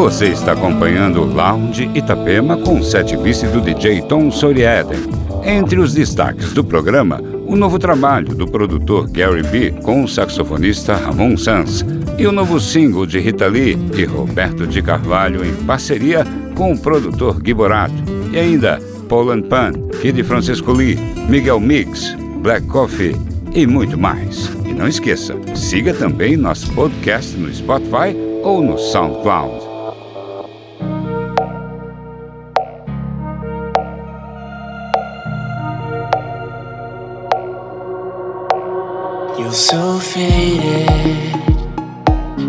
Você está acompanhando o Lounge Itapema com o setlist do DJ Tom Sorieden. Entre os destaques do programa, o novo trabalho do produtor Gary B com o saxofonista Ramon Sanz e o novo single de Rita Lee e Roberto de Carvalho em parceria com o produtor Gui Borato. E ainda Paul Pan, Kid Francisco Lee, Miguel Mix, Black Coffee e muito mais. E não esqueça, siga também nosso podcast no Spotify ou no SoundCloud. So faded.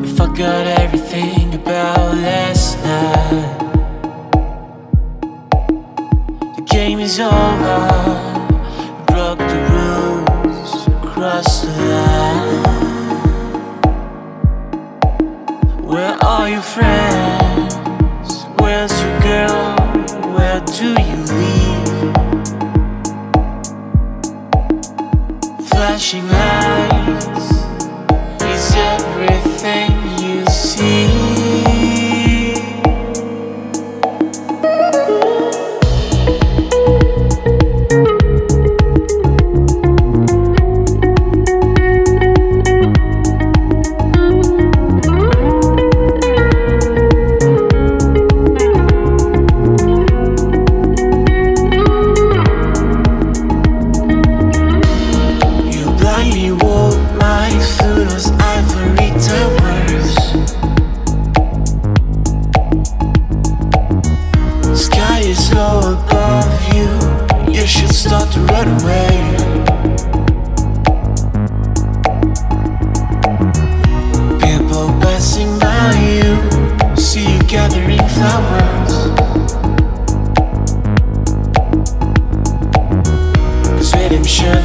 If I got everything about last night, the game is over. Broke the rules, crossed the line. Where are your friends? Where's your girl? Where do you live? Flashing lights start to run away. People passing by you, see you gathering flowers. Cause redemption's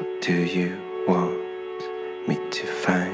How do you want me to find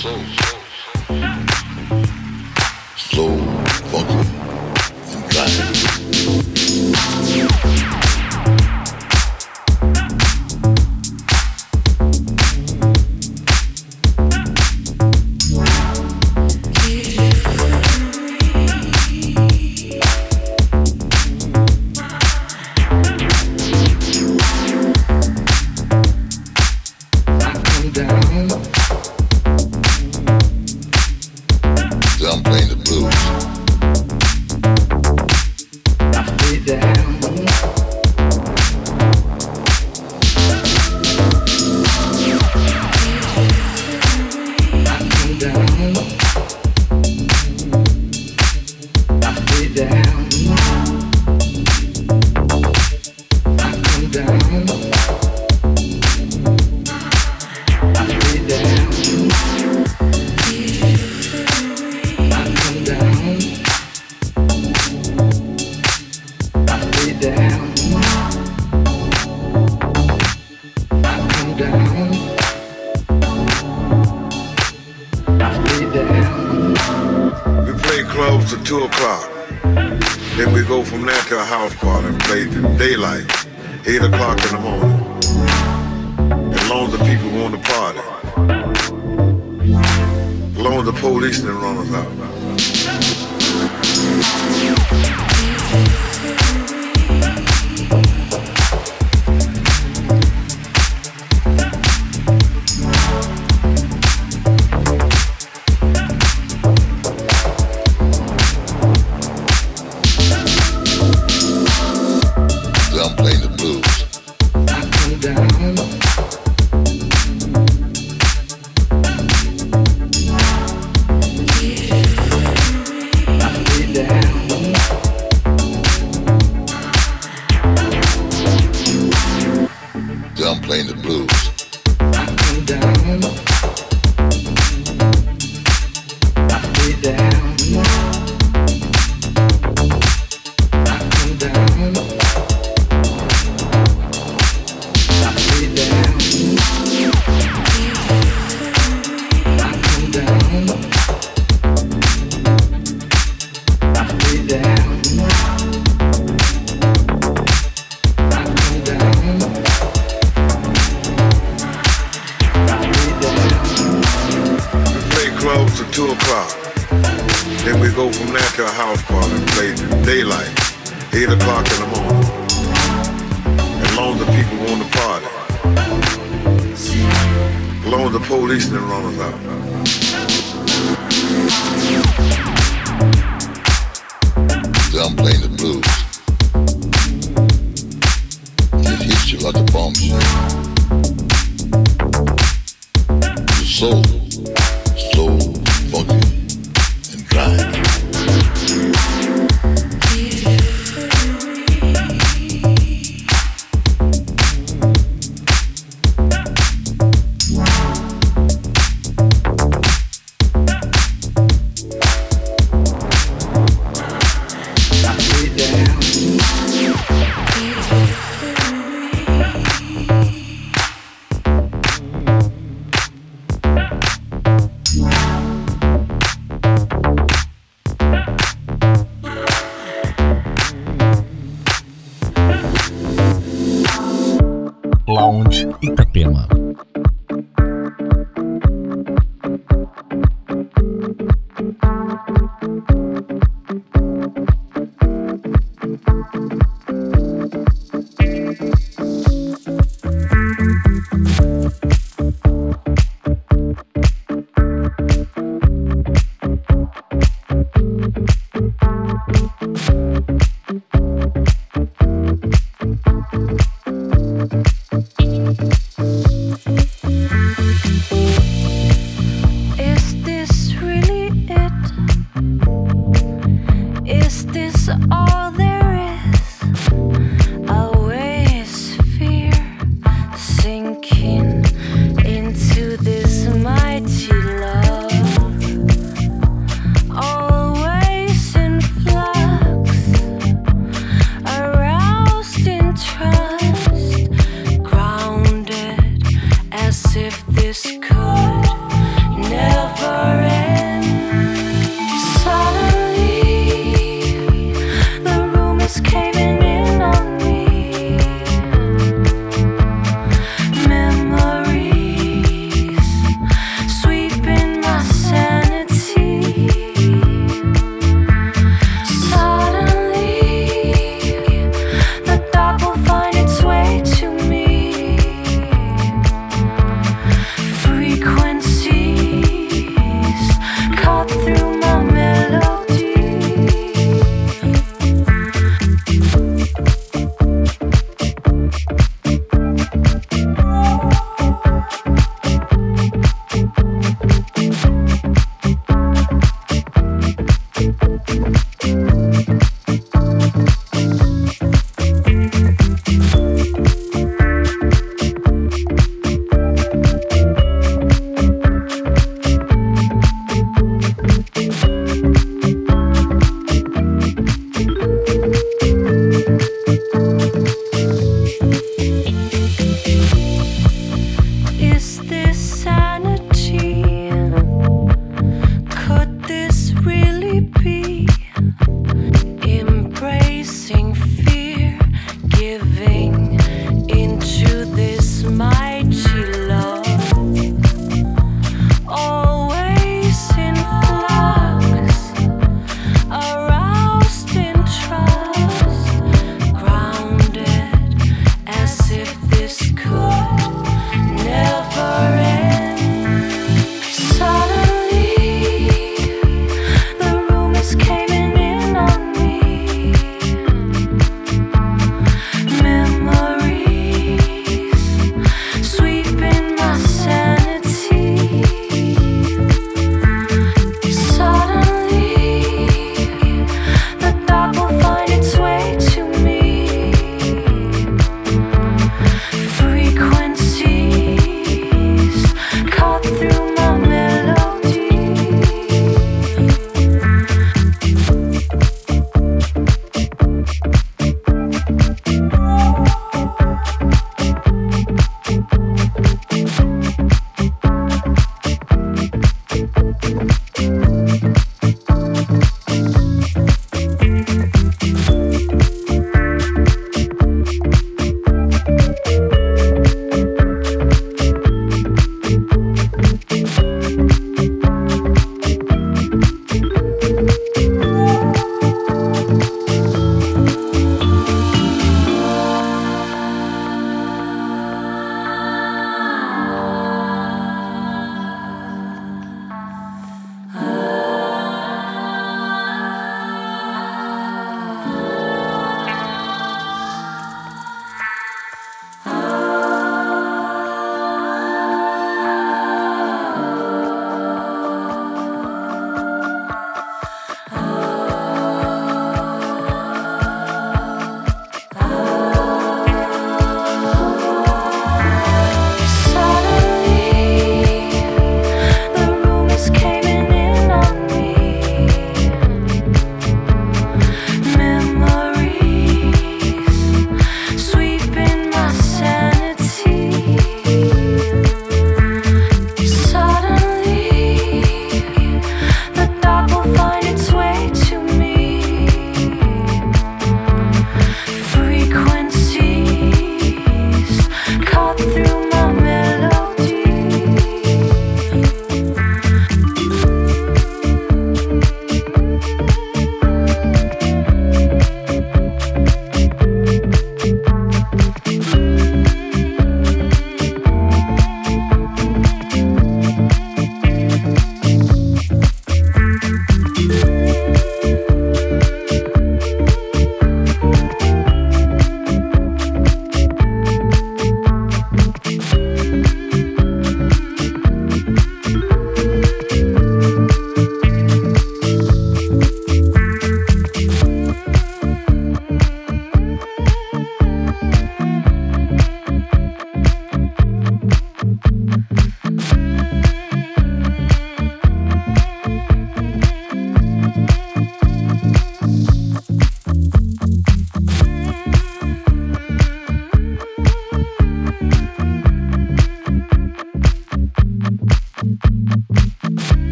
soul, Sound Itapema.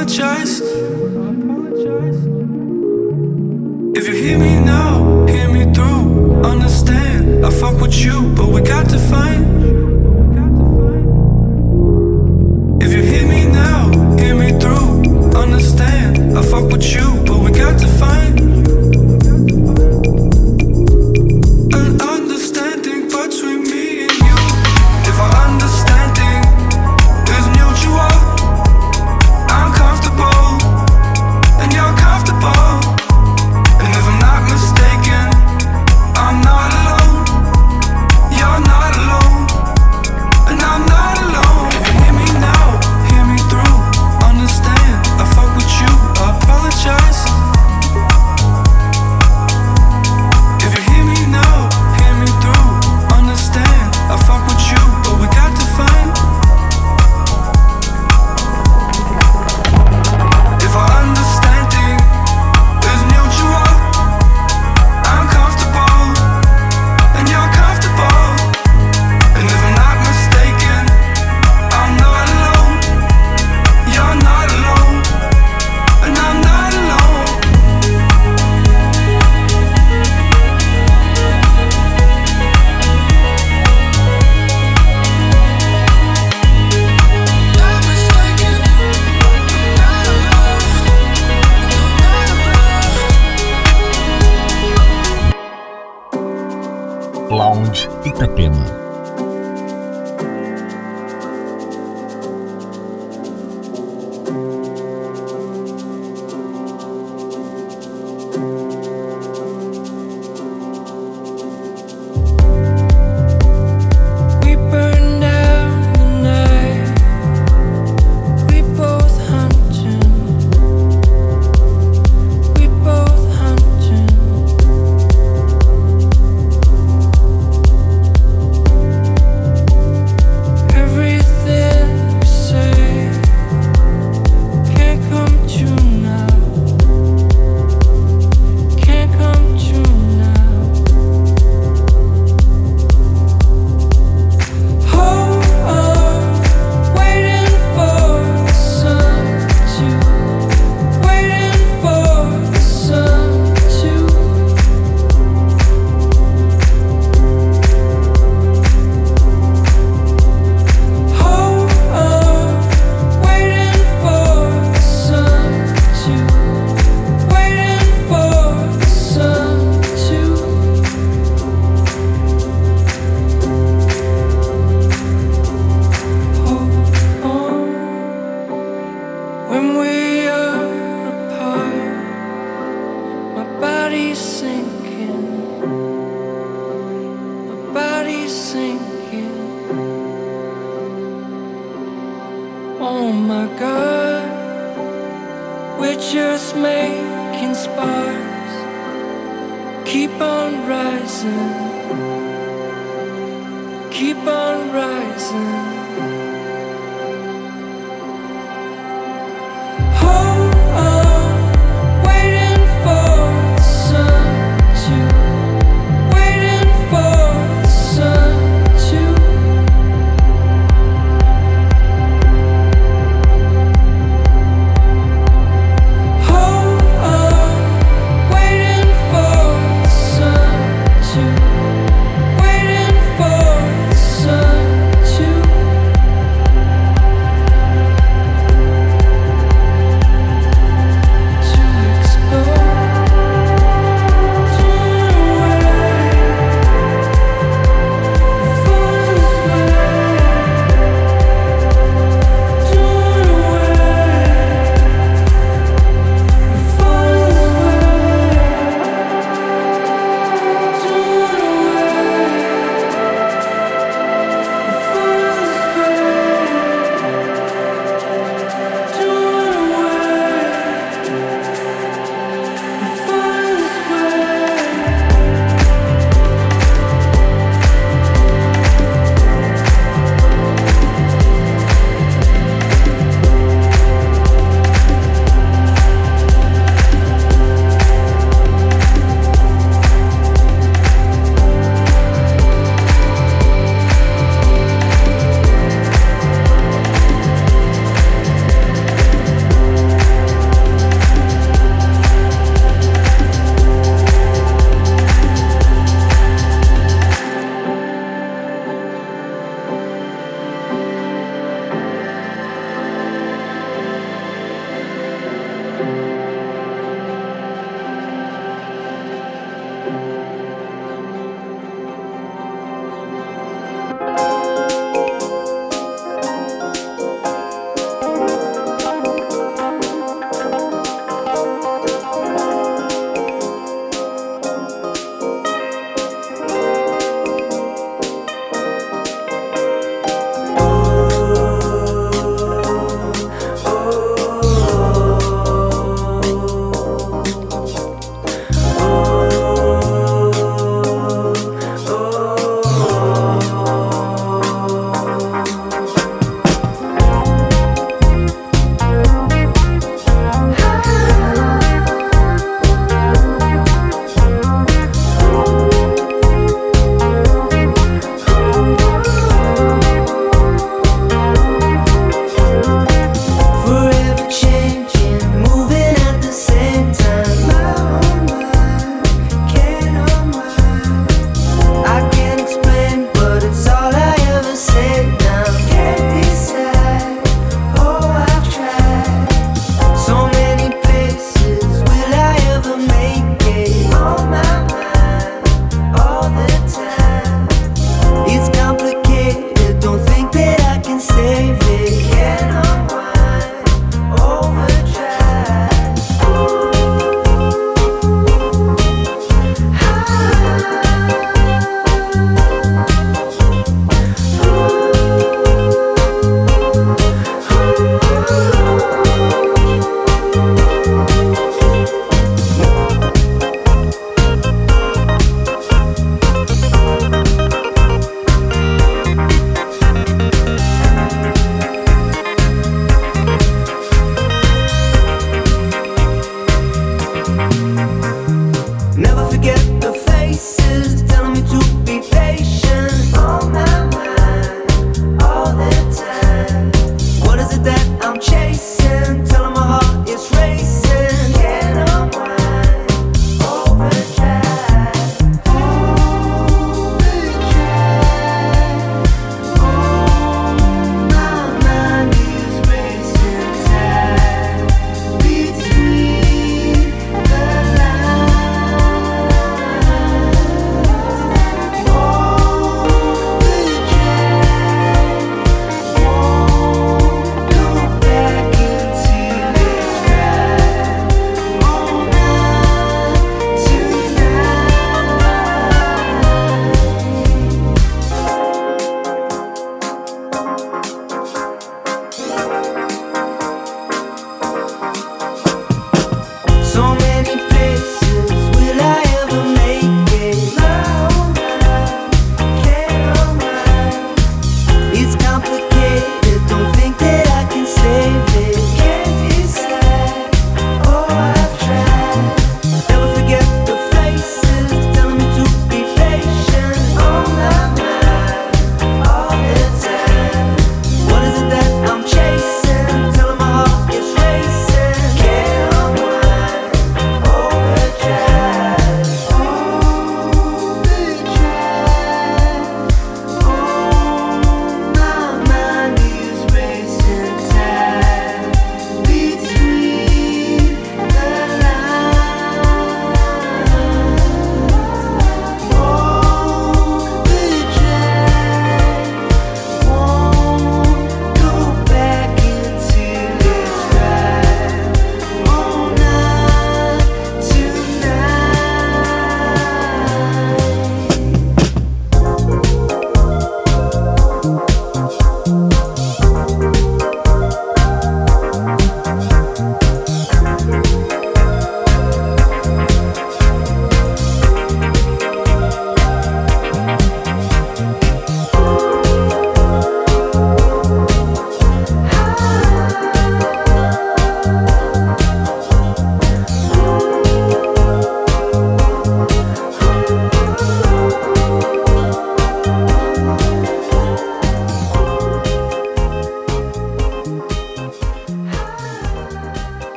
Apologize.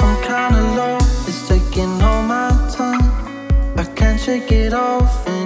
Now I see your face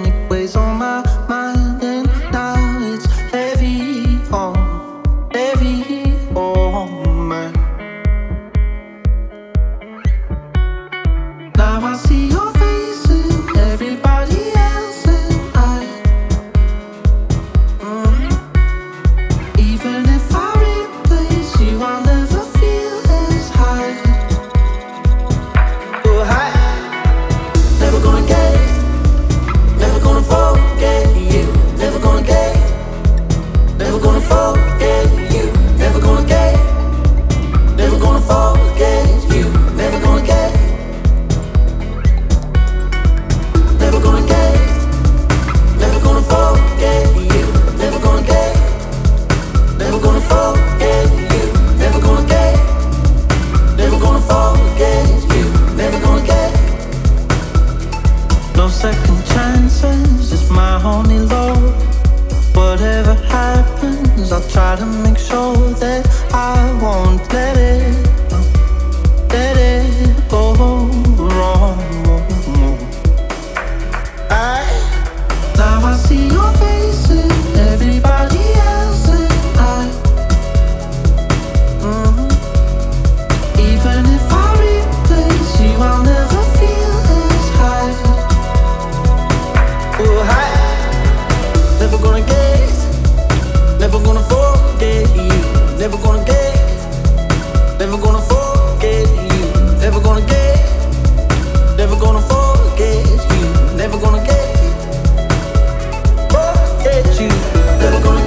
Itapema.